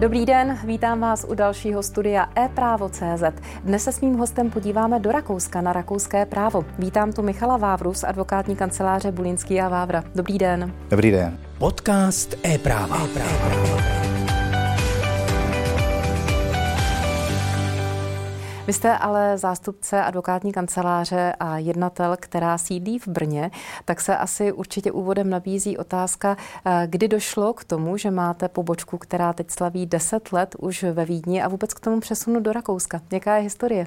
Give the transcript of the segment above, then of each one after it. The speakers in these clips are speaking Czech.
Dobrý den, vítám vás u dalšího studia e-právo.cz. Dnes se s mým hostem podíváme do Rakouska na rakouské právo. Vítám tu Michala Vávru z advokátní kanceláře Bulinský a Vávra. Dobrý den. Dobrý den. Podcast e-práva. e-práva. Vy jste ale zástupce advokátní kanceláře a jednatel, která sídlí v Brně, tak se asi určitě úvodem nabízí otázka, eh, kdy došlo k tomu, že máte pobočku, která teď slaví 10 let už ve Vídni a vůbec k tomu přesunu do Rakouska. Jaká je historie?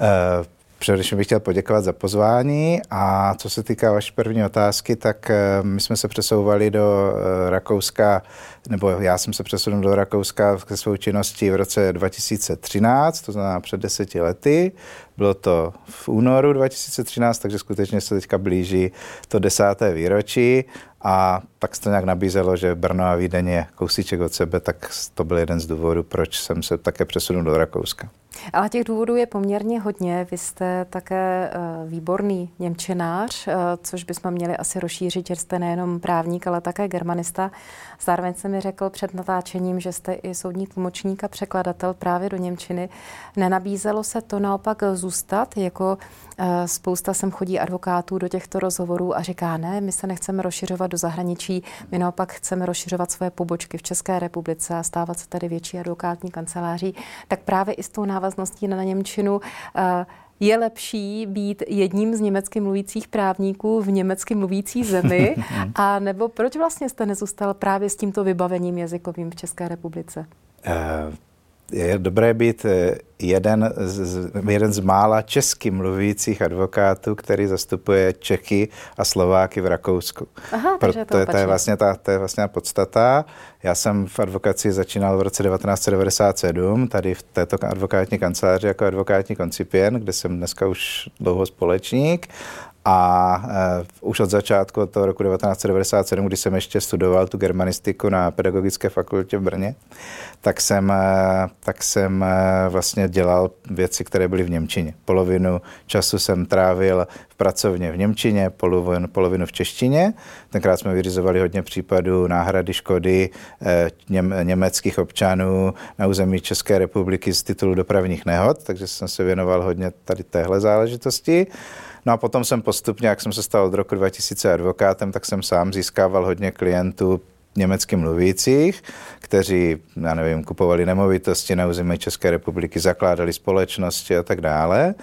Uh... Především bych chtěl poděkovat za pozvání a co se týká vaší první otázky, tak my jsme se přesouvali do Rakouska nebo já jsem se přesunul do Rakouska ke svou činnosti v roce 2013, to znamená před deseti lety. Bylo to v únoru 2013, takže skutečně se teďka blíží to desáté výročí a tak se to nějak nabízelo, že Brno a Vídeň je kousíček od sebe, tak to byl jeden z důvodů, proč jsem se také přesunul do Rakouska. Ale těch důvodů je poměrně hodně. Vy jste také eh, výborný Němčinář, eh, což bychom měli asi rozšířit, že jste nejenom právník, ale také germanista. Zároveň se mi řekl před natáčením, že jste i soudní tlumočník a překladatel právě do Němčiny. Nenabízelo se to naopak zůstat, jako eh, spousta sem chodí advokátů do těchto rozhovorů a říká, ne, my se nechceme rozšiřovat do zahraničí, my naopak chceme rozšiřovat svoje pobočky v České republice a stávat se tady větší advokátní kanceláří. Tak právě i s tou návazností na Němčinu eh, je lepší být jedním z německy mluvících právníků v německy mluvící zemi, a nebo proč vlastně jste nezůstal právě s tímto vybavením jazykovým v České republice? Uh, je dobré být eh, jeden z, jeden z mála česky mluvících advokátů, který zastupuje Čechy a Slováky v Rakousku. Aha, takže to, je, to, je vlastně ta, to je vlastně podstata. Já jsem v advokaci začínal v roce 1997, tady v této advokátní kanceláři jako advokátní koncipient, kde jsem dneska už dlouho společník a uh, už od začátku od toho roku 1997, kdy jsem ještě studoval tu germanistiku na Pedagogické fakultě v Brně, tak jsem, uh, tak jsem uh, vlastně dělal věci, které byly v Němčině. Polovinu času jsem trávil v pracovně v Němčině, polovinu, polovinu v češtině. Tenkrát jsme vyřizovali hodně případů náhrady škody něm, německých občanů na území České republiky z titulu dopravních nehod, takže jsem se věnoval hodně tady téhle záležitosti. No a potom jsem postupně, jak jsem se stal od roku 2000 advokátem, tak jsem sám získával hodně klientů německy mluvících, kteří, já nevím, kupovali nemovitosti na území České republiky, zakládali společnosti a tak dále.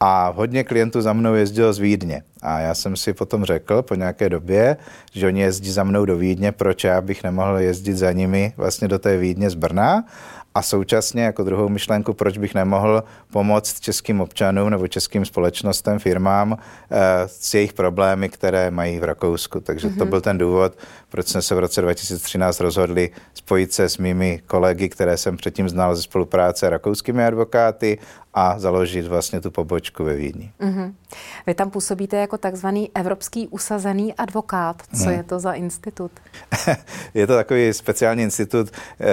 A hodně klientů za mnou jezdilo z Vídně. A já jsem si potom řekl po nějaké době, že oni jezdí za mnou do Vídně, proč já bych nemohl jezdit za nimi vlastně do té Vídně z Brna. A současně jako druhou myšlenku, proč bych nemohl pomoct českým občanům nebo českým společnostem, firmám eh, s jejich problémy, které mají v Rakousku. Takže mm-hmm. to mhm. byl ten důvod, proč jsme se v roce 2013 rozhodli spojit se s mými kolegy, které jsem předtím znal ze spolupráce rakouskými advokáty a založit vlastně tu pobočku ve Vídni. Mm-hmm. Vy tam působíte jako takzvaný evropský usazený advokát. Co hmm. je to za institut? je to takový speciální institut. Eh,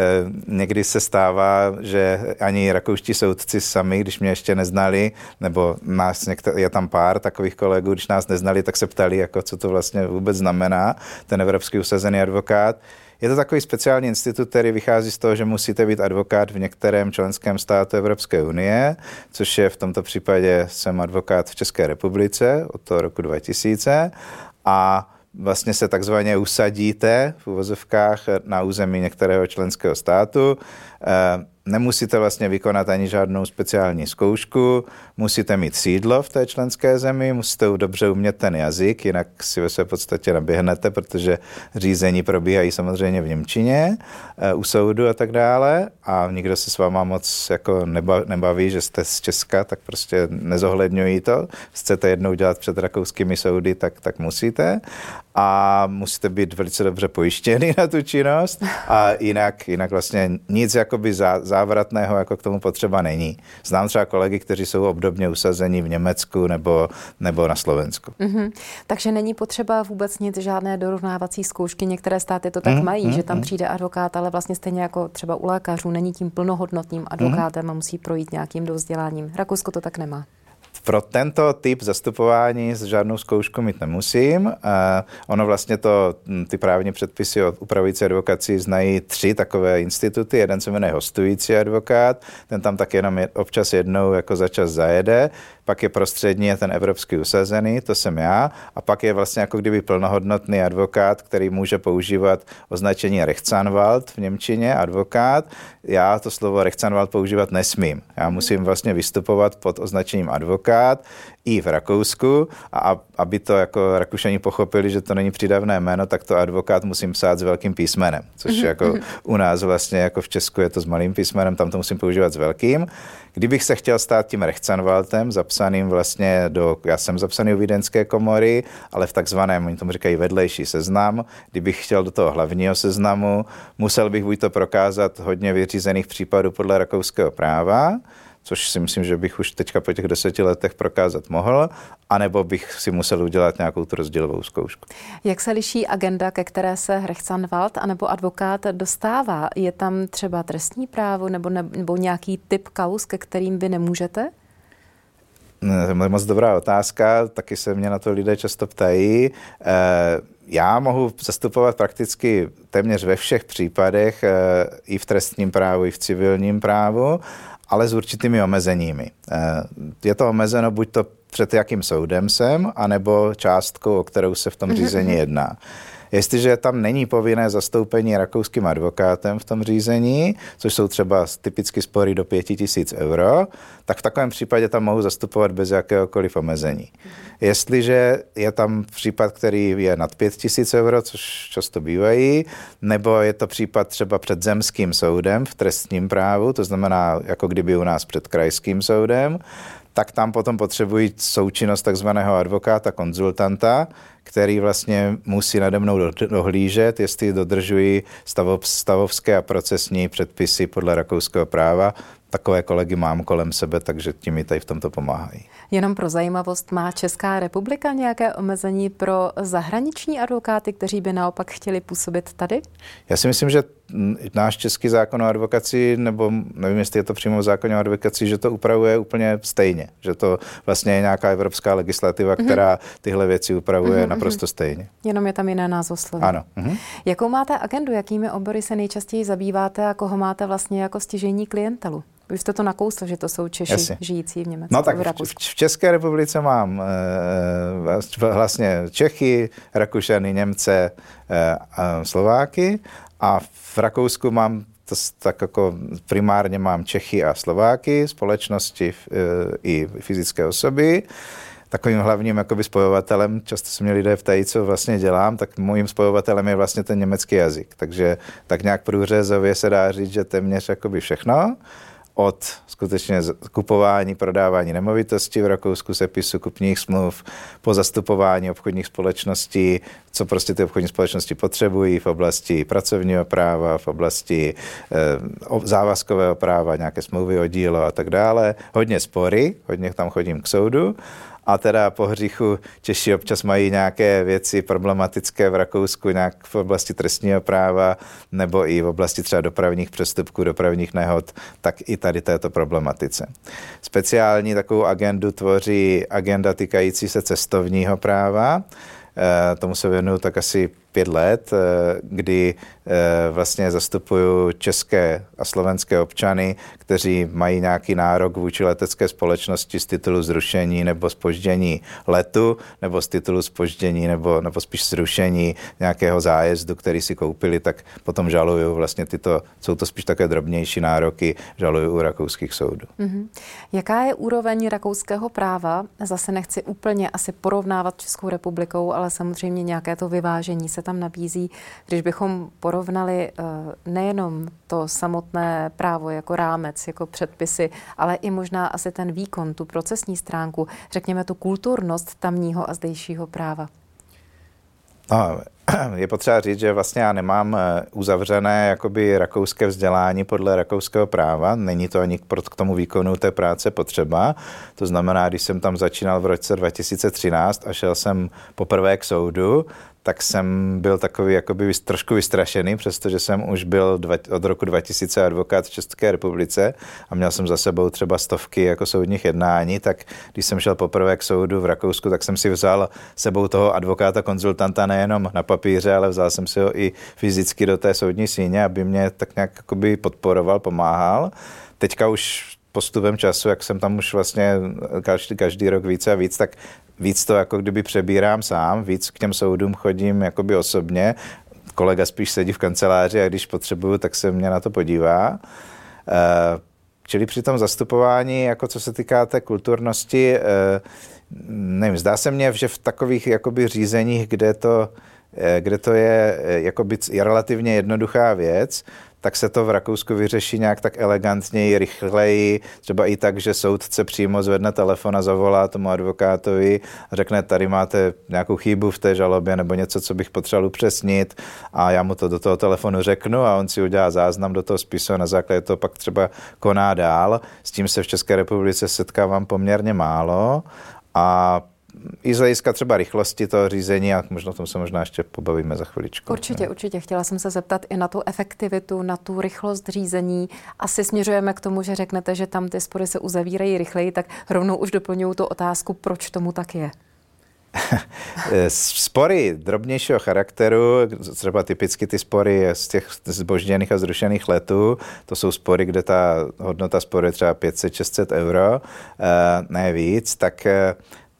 někdy se stává, že ani rakouští soudci sami, když mě ještě neznali, nebo nás některý, je tam pár takových kolegů, když nás neznali, tak se ptali, jako co to vlastně vůbec znamená, ten evropský usazený advokát. Je to takový speciální institut, který vychází z toho, že musíte být advokát v některém členském státu Evropské unie, což je v tomto případě jsem advokát v České republice od toho roku 2000 a vlastně se takzvaně usadíte v uvozovkách na území některého členského státu. Nemusíte vlastně vykonat ani žádnou speciální zkoušku, musíte mít sídlo v té členské zemi, musíte dobře umět ten jazyk, jinak si ve své podstatě naběhnete, protože řízení probíhají samozřejmě v Němčině, eh, u soudu a tak dále a nikdo se s váma moc jako nebaví, že jste z Česka, tak prostě nezohledňují to. Chcete jednou dělat před rakouskými soudy, tak, tak musíte a musíte být velice dobře pojištěný na tu činnost a jinak, jinak vlastně nic jakoby zá, závratného jako k tomu potřeba není. Znám třeba kolegy, kteří jsou obdobně usazení v Německu nebo, nebo na Slovensku. Mm-hmm. Takže není potřeba vůbec nic, žádné dorovnávací zkoušky. Některé státy to tak mm, mají, mm, že tam mm. přijde advokát, ale vlastně stejně jako třeba u lékařů není tím plnohodnotným advokátem mm. a musí projít nějakým dovzděláním. Rakousko to tak nemá. Pro tento typ zastupování žádnou zkoušku mít nemusím. Uh, ono vlastně to, hm, ty právní předpisy o upravující advokaci znají tři takové instituty. Jeden se jmenuje hostující advokát, ten tam tak jenom občas jednou jako za čas zajede pak je prostřední ten evropský usazený, to jsem já, a pak je vlastně jako kdyby plnohodnotný advokát, který může používat označení Rechtsanwalt v Němčině, advokát. Já to slovo Rechtsanwalt používat nesmím. Já musím vlastně vystupovat pod označením advokát i v Rakousku a aby to jako Rakušani pochopili, že to není přidavné jméno, tak to advokát musím psát s velkým písmenem, což mm-hmm. jako u nás vlastně jako v Česku je to s malým písmenem, tam to musím používat s velkým. Kdybych se chtěl stát tím Rechtsanwaltem, zapsaným vlastně do, já jsem zapsaný u Vídeňské komory, ale v takzvaném, oni tomu říkají vedlejší seznam, kdybych chtěl do toho hlavního seznamu, musel bych buď to prokázat hodně vyřízených případů podle rakouského práva, což si myslím, že bych už teďka po těch deseti letech prokázat mohl, anebo bych si musel udělat nějakou tu rozdílovou zkoušku. Jak se liší agenda, ke které se Rechtsanwalt anebo advokát dostává? Je tam třeba trestní právo nebo, nebo nějaký typ kaus, ke kterým vy nemůžete? To je moc dobrá otázka, taky se mě na to lidé často ptají. Eh, já mohu zastupovat prakticky téměř ve všech případech, eh, i v trestním právu, i v civilním právu, ale s určitými omezeními. Eh, je to omezeno buď to před jakým soudem jsem, anebo částkou, o kterou se v tom mhm, řízení mhm. jedná. Jestliže tam není povinné zastoupení rakouským advokátem v tom řízení, což jsou třeba typicky spory do 5000 euro, tak v takovém případě tam mohu zastupovat bez jakéhokoliv omezení. Jestliže je tam případ, který je nad 5000 euro, což často bývají, nebo je to případ třeba před zemským soudem v trestním právu, to znamená jako kdyby u nás před krajským soudem, tak tam potom potřebují součinnost takzvaného advokáta, konzultanta, který vlastně musí nade mnou dohlížet, jestli dodržují stavov, stavovské a procesní předpisy podle rakouského práva. Takové kolegy mám kolem sebe, takže ti mi tady v tomto pomáhají. Jenom pro zajímavost, má Česká republika nějaké omezení pro zahraniční advokáty, kteří by naopak chtěli působit tady? Já si myslím, že náš český zákon o advokaci, nebo nevím, jestli je to přímo v zákoně o advokaci, že to upravuje úplně stejně. Že to vlastně je nějaká evropská legislativa, mm-hmm. která tyhle věci upravuje mm-hmm. naprosto stejně. Jenom je tam jiné názvosloví. Ano. Mm-hmm. Jakou máte agendu, jakými obory se nejčastěji zabýváte a koho máte vlastně jako stěžení klientelu? Vy jste to nakousl, že to jsou Češi Jasně. žijící v Německu. No tak v, v České republice mám e, vlastně Čechy, Rakušany, Němce, e, Slováky a v Rakousku mám to, tak jako primárně mám Čechy a Slováky, společnosti e, i fyzické osoby. Takovým hlavním jakoby spojovatelem, často se mě lidé ptají, co vlastně dělám, tak mojím spojovatelem je vlastně ten německý jazyk. Takže tak nějak průřezově se dá říct, že téměř jakoby všechno od skutečně kupování, prodávání nemovitosti v Rakousku, sepisu kupních smluv, po zastupování obchodních společností, co prostě ty obchodní společnosti potřebují v oblasti pracovního práva, v oblasti eh, závazkového práva, nějaké smlouvy o dílo a tak dále. Hodně spory, hodně tam chodím k soudu a teda po hříchu Češi občas mají nějaké věci problematické v Rakousku, nějak v oblasti trestního práva nebo i v oblasti třeba dopravních přestupků, dopravních nehod, tak i tady této problematice. Speciální takovou agendu tvoří agenda týkající se cestovního práva, Eh, tomu se věnuju tak asi pět let, eh, kdy eh, vlastně zastupuju české a slovenské občany, kteří mají nějaký nárok vůči letecké společnosti z titulu zrušení nebo spoždění letu, nebo z titulu spoždění nebo, nebo spíš zrušení nějakého zájezdu, který si koupili, tak potom žaluju vlastně tyto, jsou to spíš také drobnější nároky, žaluju u rakouských soudů. Mm-hmm. Jaká je úroveň rakouského práva? Zase nechci úplně asi porovnávat Českou republikou, ale samozřejmě nějaké to vyvážení se tam nabízí. Když bychom porovnali eh, nejenom to samotné právo jako rámec, jako předpisy, ale i možná asi ten výkon, tu procesní stránku, řekněme tu kulturnost tamního a zdejšího práva. No, je potřeba říct, že vlastně já nemám eh, uzavřené jakoby rakouské vzdělání podle rakouského práva. Není to ani k tomu výkonu té práce potřeba. To znamená, když jsem tam začínal v roce 2013 a šel jsem poprvé k soudu, tak jsem byl takový jakoby trošku vystrašený, přestože jsem už byl dva, od roku 2000 advokát v České republice a měl jsem za sebou třeba stovky jako soudních jednání, tak když jsem šel poprvé k soudu v Rakousku, tak jsem si vzal sebou toho advokáta, konzultanta nejenom na papíře, ale vzal jsem si ho i fyzicky do té soudní síně, aby mě tak nějak jakoby podporoval, pomáhal. Teďka už postupem času, jak jsem tam už vlastně každý, každý rok více a víc, tak víc to jako kdyby přebírám sám, víc k těm soudům chodím jakoby osobně, kolega spíš sedí v kanceláři a když potřebuju, tak se mě na to podívá. Eh, čili při tom zastupování, jako co se týká té kulturnosti, eh, nevím, zdá se mně, že v takových jakoby řízeních, kde to, eh, kde to je jakoby relativně jednoduchá věc, tak se to v Rakousku vyřeší nějak tak elegantněji, rychleji, třeba i tak, že soudce přímo zvedne telefon a zavolá tomu advokátovi a řekne, tady máte nějakou chybu v té žalobě nebo něco, co bych potřeboval upřesnit. A já mu to do toho telefonu řeknu a on si udělá záznam do toho spisu a na základě toho pak třeba koná dál. S tím se v České republice setkávám poměrně málo. A i z hlediska třeba rychlosti toho řízení a možná o tom se možná ještě pobavíme za chviličku. Určitě, ne? určitě. Chtěla jsem se zeptat i na tu efektivitu, na tu rychlost řízení. Asi směřujeme k tomu, že řeknete, že tam ty spory se uzavírají rychleji, tak rovnou už doplňuju tu otázku, proč tomu tak je. spory drobnějšího charakteru, třeba typicky ty spory z těch zbožděných a zrušených letů, to jsou spory, kde ta hodnota sporu je třeba 500-600 euro, eh, ne víc, tak eh,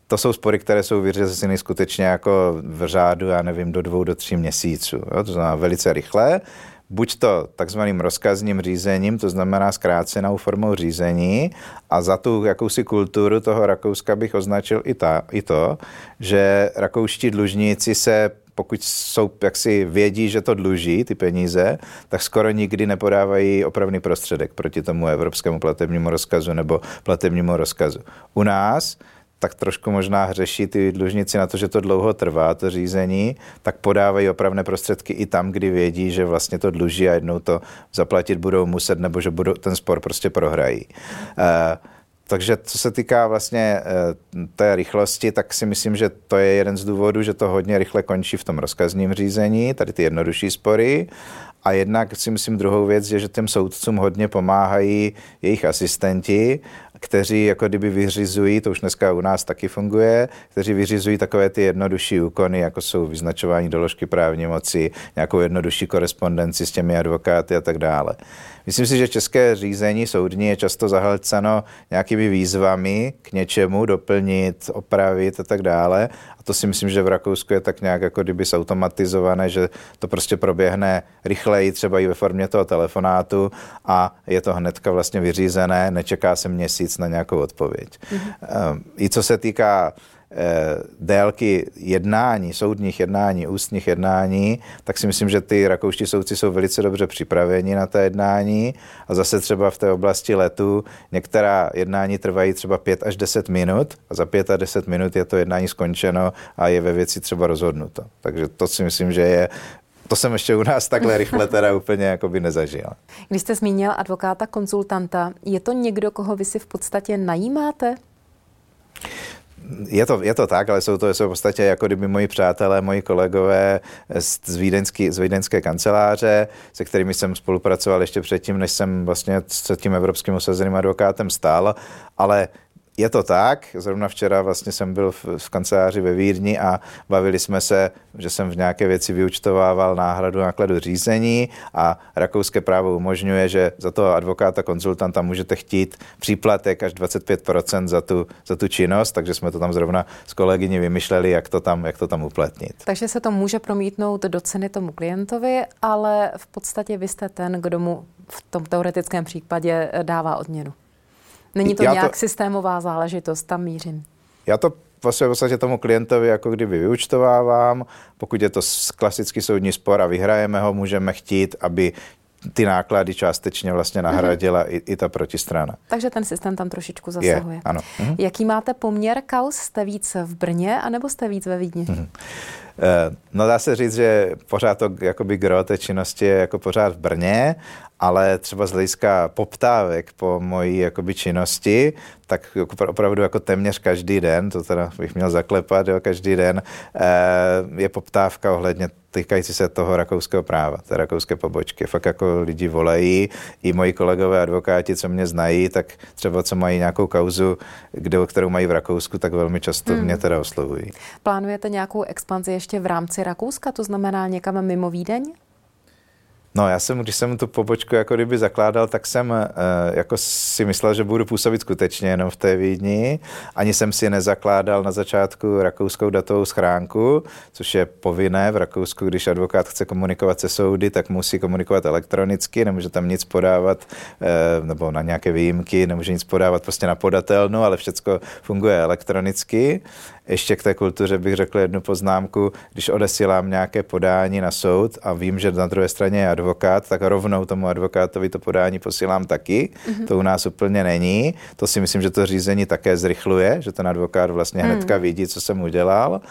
to jsou spory, které jsou vyřešeny skutečně jako v řádu, já nevím, do dvou, do tří měsíců. Jo? To znamená velice rychle. Buď to takzvaným rozkazním řízením, to znamená zkrácenou formou řízení, a za tu jakousi kulturu toho Rakouska bych označil i, ta, i to, že rakouští dlužníci se pokud jsou, jak si vědí, že to dluží, ty peníze, tak skoro nikdy nepodávají opravný prostředek proti tomu evropskému platebnímu rozkazu nebo platebnímu rozkazu. U nás tak trošku možná hřeší ty dlužníci na to, že to dlouho trvá, to řízení, tak podávají opravné prostředky i tam, kdy vědí, že vlastně to dluží a jednou to zaplatit budou muset, nebo že budou, ten spor prostě prohrají. Uh, takže co se týká vlastně uh, té rychlosti, tak si myslím, že to je jeden z důvodů, že to hodně rychle končí v tom rozkazním řízení, tady ty jednodušší spory. A jednak si myslím druhou věc je, že těm soudcům hodně pomáhají jejich asistenti kteří jako kdyby vyřizují, to už dneska u nás taky funguje, kteří vyřizují takové ty jednodušší úkony, jako jsou vyznačování doložky právní moci, nějakou jednodušší korespondenci s těmi advokáty a tak dále. Myslím si, že české řízení soudní je často zahlceno nějakými výzvami k něčemu doplnit, opravit a tak dále. To si myslím, že v Rakousku je tak nějak jako kdyby automatizované, že to prostě proběhne rychleji, třeba i ve formě toho telefonátu a je to hnedka vlastně vyřízené, nečeká se měsíc na nějakou odpověď. Mm-hmm. I co se týká délky jednání, soudních jednání, ústních jednání, tak si myslím, že ty rakouští soudci jsou velice dobře připraveni na ta jednání a zase třeba v té oblasti letu některá jednání trvají třeba 5 až 10 minut a za 5 až 10 minut je to jednání skončeno a je ve věci třeba rozhodnuto. Takže to si myslím, že je to jsem ještě u nás takhle rychle teda úplně jako by nezažil. Když jste zmínil advokáta, konzultanta, je to někdo, koho vy si v podstatě najímáte? Je to, je to tak, ale jsou to jsou v podstatě jako kdyby moji přátelé, moji kolegové z, z, vídeňský, z vídeňské kanceláře, se kterými jsem spolupracoval ještě předtím, než jsem vlastně s tím evropským usazeným advokátem stál, ale je to tak, zrovna včera vlastně jsem byl v, v kanceláři ve Vídni a bavili jsme se, že jsem v nějaké věci vyučtovával náhradu nákladu řízení a rakouské právo umožňuje, že za toho advokáta, konzultanta můžete chtít příplatek až 25% za tu, za tu činnost, takže jsme to tam zrovna s kolegyní vymýšleli, jak to tam, jak to tam uplatnit. Takže se to může promítnout do ceny tomu klientovi, ale v podstatě vy jste ten, kdo mu v tom teoretickém případě dává odměnu. Není to já nějak to, systémová záležitost, tam mířím. Já to vlastně v podstatě tomu klientovi jako kdyby vyučtovávám. Pokud je to klasický soudní spor a vyhrajeme ho, můžeme chtít, aby ty náklady částečně vlastně nahradila mm-hmm. i, i ta protistrana. Takže ten systém tam trošičku zasahuje. Je, ano. Mm-hmm. Jaký máte poměr kaus? Jste víc v Brně anebo jste víc ve Vídni? Mm-hmm. No dá se říct, že pořád to jakoby gro té činnosti je jako pořád v Brně, ale třeba z hlediska poptávek po mojí jakoby činnosti, tak jako opravdu jako téměř každý den, to teda bych měl zaklepat, jo, každý den eh, je poptávka ohledně týkající se toho rakouského práva, té rakouské pobočky. Fakt jako lidi volají, i moji kolegové advokáti, co mě znají, tak třeba co mají nějakou kauzu, kde, kterou mají v Rakousku, tak velmi často hmm. mě teda oslovují. Plánujete nějakou expanzi ještě v rámci Rakouska, to znamená někam mimo Vídeň? No já jsem, když jsem tu pobočku jako kdyby zakládal, tak jsem uh, jako si myslel, že budu působit skutečně jenom v té Vídni. Ani jsem si nezakládal na začátku rakouskou datovou schránku, což je povinné v Rakousku, když advokát chce komunikovat se soudy, tak musí komunikovat elektronicky, nemůže tam nic podávat, uh, nebo na nějaké výjimky, nemůže nic podávat prostě na podatelnu, ale všechno funguje elektronicky. Ještě k té kultuře bych řekl jednu poznámku, když odesílám nějaké podání na soud a vím, že na druhé straně je advokát, tak rovnou tomu advokátovi to podání posílám taky. Mm-hmm. To u nás úplně není. To si myslím, že to řízení také zrychluje, že ten advokát vlastně hnedka mm. vidí, co jsem udělal.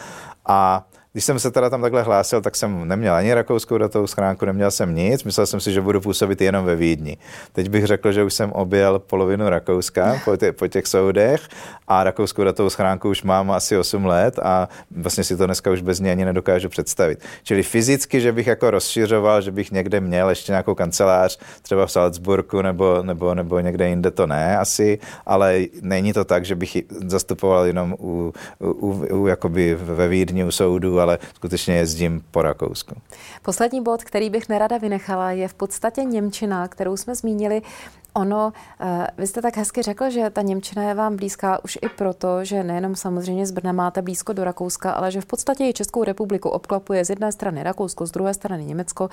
A když jsem se teda tam takhle hlásil, tak jsem neměl ani rakouskou datovou schránku, neměl jsem nic. Myslel jsem si, že budu působit jenom ve Vídni. Teď bych řekl, že už jsem objel polovinu Rakouska po, tě, po těch soudech a rakouskou datovou schránku už mám asi 8 let a vlastně si to dneska už bez ní ani nedokážu představit. Čili fyzicky, že bych jako rozšiřoval, že bych někde měl ještě nějakou kancelář, třeba v Salzburgu nebo, nebo, nebo někde jinde, to ne asi, ale není to tak, že bych zastupoval jenom u, u, u jakoby ve Vídni u soudu, ale skutečně jezdím po Rakousku. Poslední bod, který bych nerada vynechala, je v podstatě Němčina, kterou jsme zmínili. Ono, eh, vy jste tak hezky řekl, že ta Němčina je vám blízká už i proto, že nejenom samozřejmě z Brna máte blízko do Rakouska, ale že v podstatě i Českou republiku obklapuje z jedné strany Rakousko, z druhé strany Německo.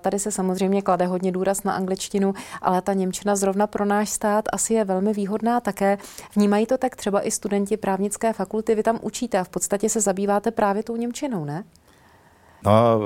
Tady se samozřejmě klade hodně důraz na angličtinu, ale ta Němčina zrovna pro náš stát asi je velmi výhodná také. Vnímají to tak třeba i studenti právnické fakulty. Vy tam učíte a v podstatě se zabýváte právě tou Němčinou, ne? No,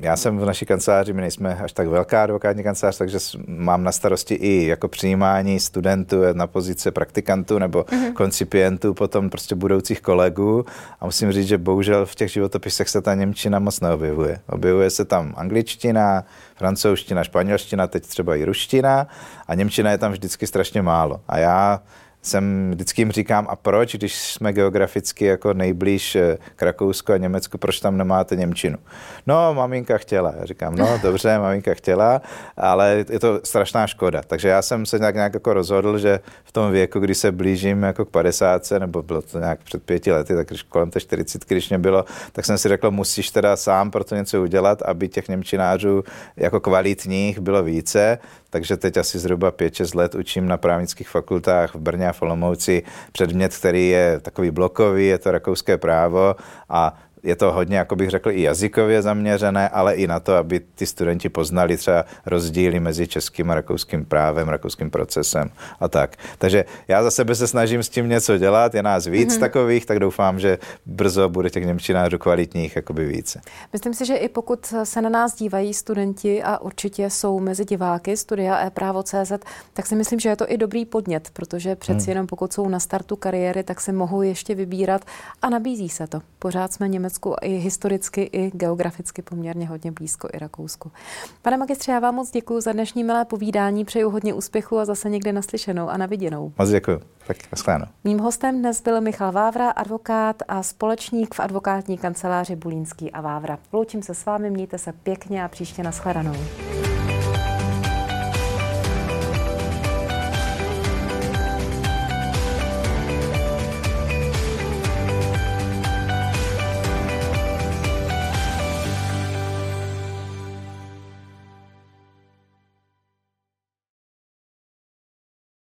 já jsem v naší kanceláři, my nejsme až tak velká advokátní kancelář, takže mám na starosti i jako přijímání studentů na pozice praktikantů nebo mm-hmm. koncipientů, potom prostě budoucích kolegů. A musím říct, že bohužel v těch životopisech se ta Němčina moc neobjevuje. Objevuje se tam angličtina, francouzština, španělština, teď třeba i ruština a Němčina je tam vždycky strašně málo. A já jsem vždycky jim říkám, a proč, když jsme geograficky jako nejblíž eh, k Rakousku a Německu, proč tam nemáte Němčinu? No, maminka chtěla. Já říkám, no dobře, maminka chtěla, ale je to strašná škoda. Takže já jsem se nějak, nějak jako rozhodl, že v tom věku, kdy se blížím jako k 50, nebo bylo to nějak před pěti lety, tak když kolem té 40, když mě bylo, tak jsem si řekl, musíš teda sám pro to něco udělat, aby těch Němčinářů jako kvalitních bylo více takže teď asi zhruba 5-6 let učím na právnických fakultách v Brně a v Olomouci. Předmět, který je takový blokový, je to rakouské právo. A je to hodně, jako bych řekl, i jazykově zaměřené, ale i na to, aby ty studenti poznali třeba rozdíly mezi českým a rakouským právem, rakouským procesem a tak. Takže já za sebe se snažím s tím něco dělat, je nás víc mm-hmm. takových, tak doufám, že brzo bude těch němčinářů kvalitních jakoby více. Myslím si, že i pokud se na nás dívají studenti a určitě jsou mezi diváky studia e-právo.cz, tak si myslím, že je to i dobrý podnět, protože přeci hmm. jenom pokud jsou na startu kariéry, tak se mohou ještě vybírat a nabízí se to. Pořád jsme Němec Německu i historicky, i geograficky poměrně hodně blízko i Rakousku. Pane magistře, já vám moc děkuji za dnešní milé povídání, přeju hodně úspěchu a zase někde naslyšenou a naviděnou. Moc děkuji. Tak nashledanou. Mým hostem dnes byl Michal Vávra, advokát a společník v advokátní kanceláři Bulínský a Vávra. Loučím se s vámi, mějte se pěkně a příště nashledanou.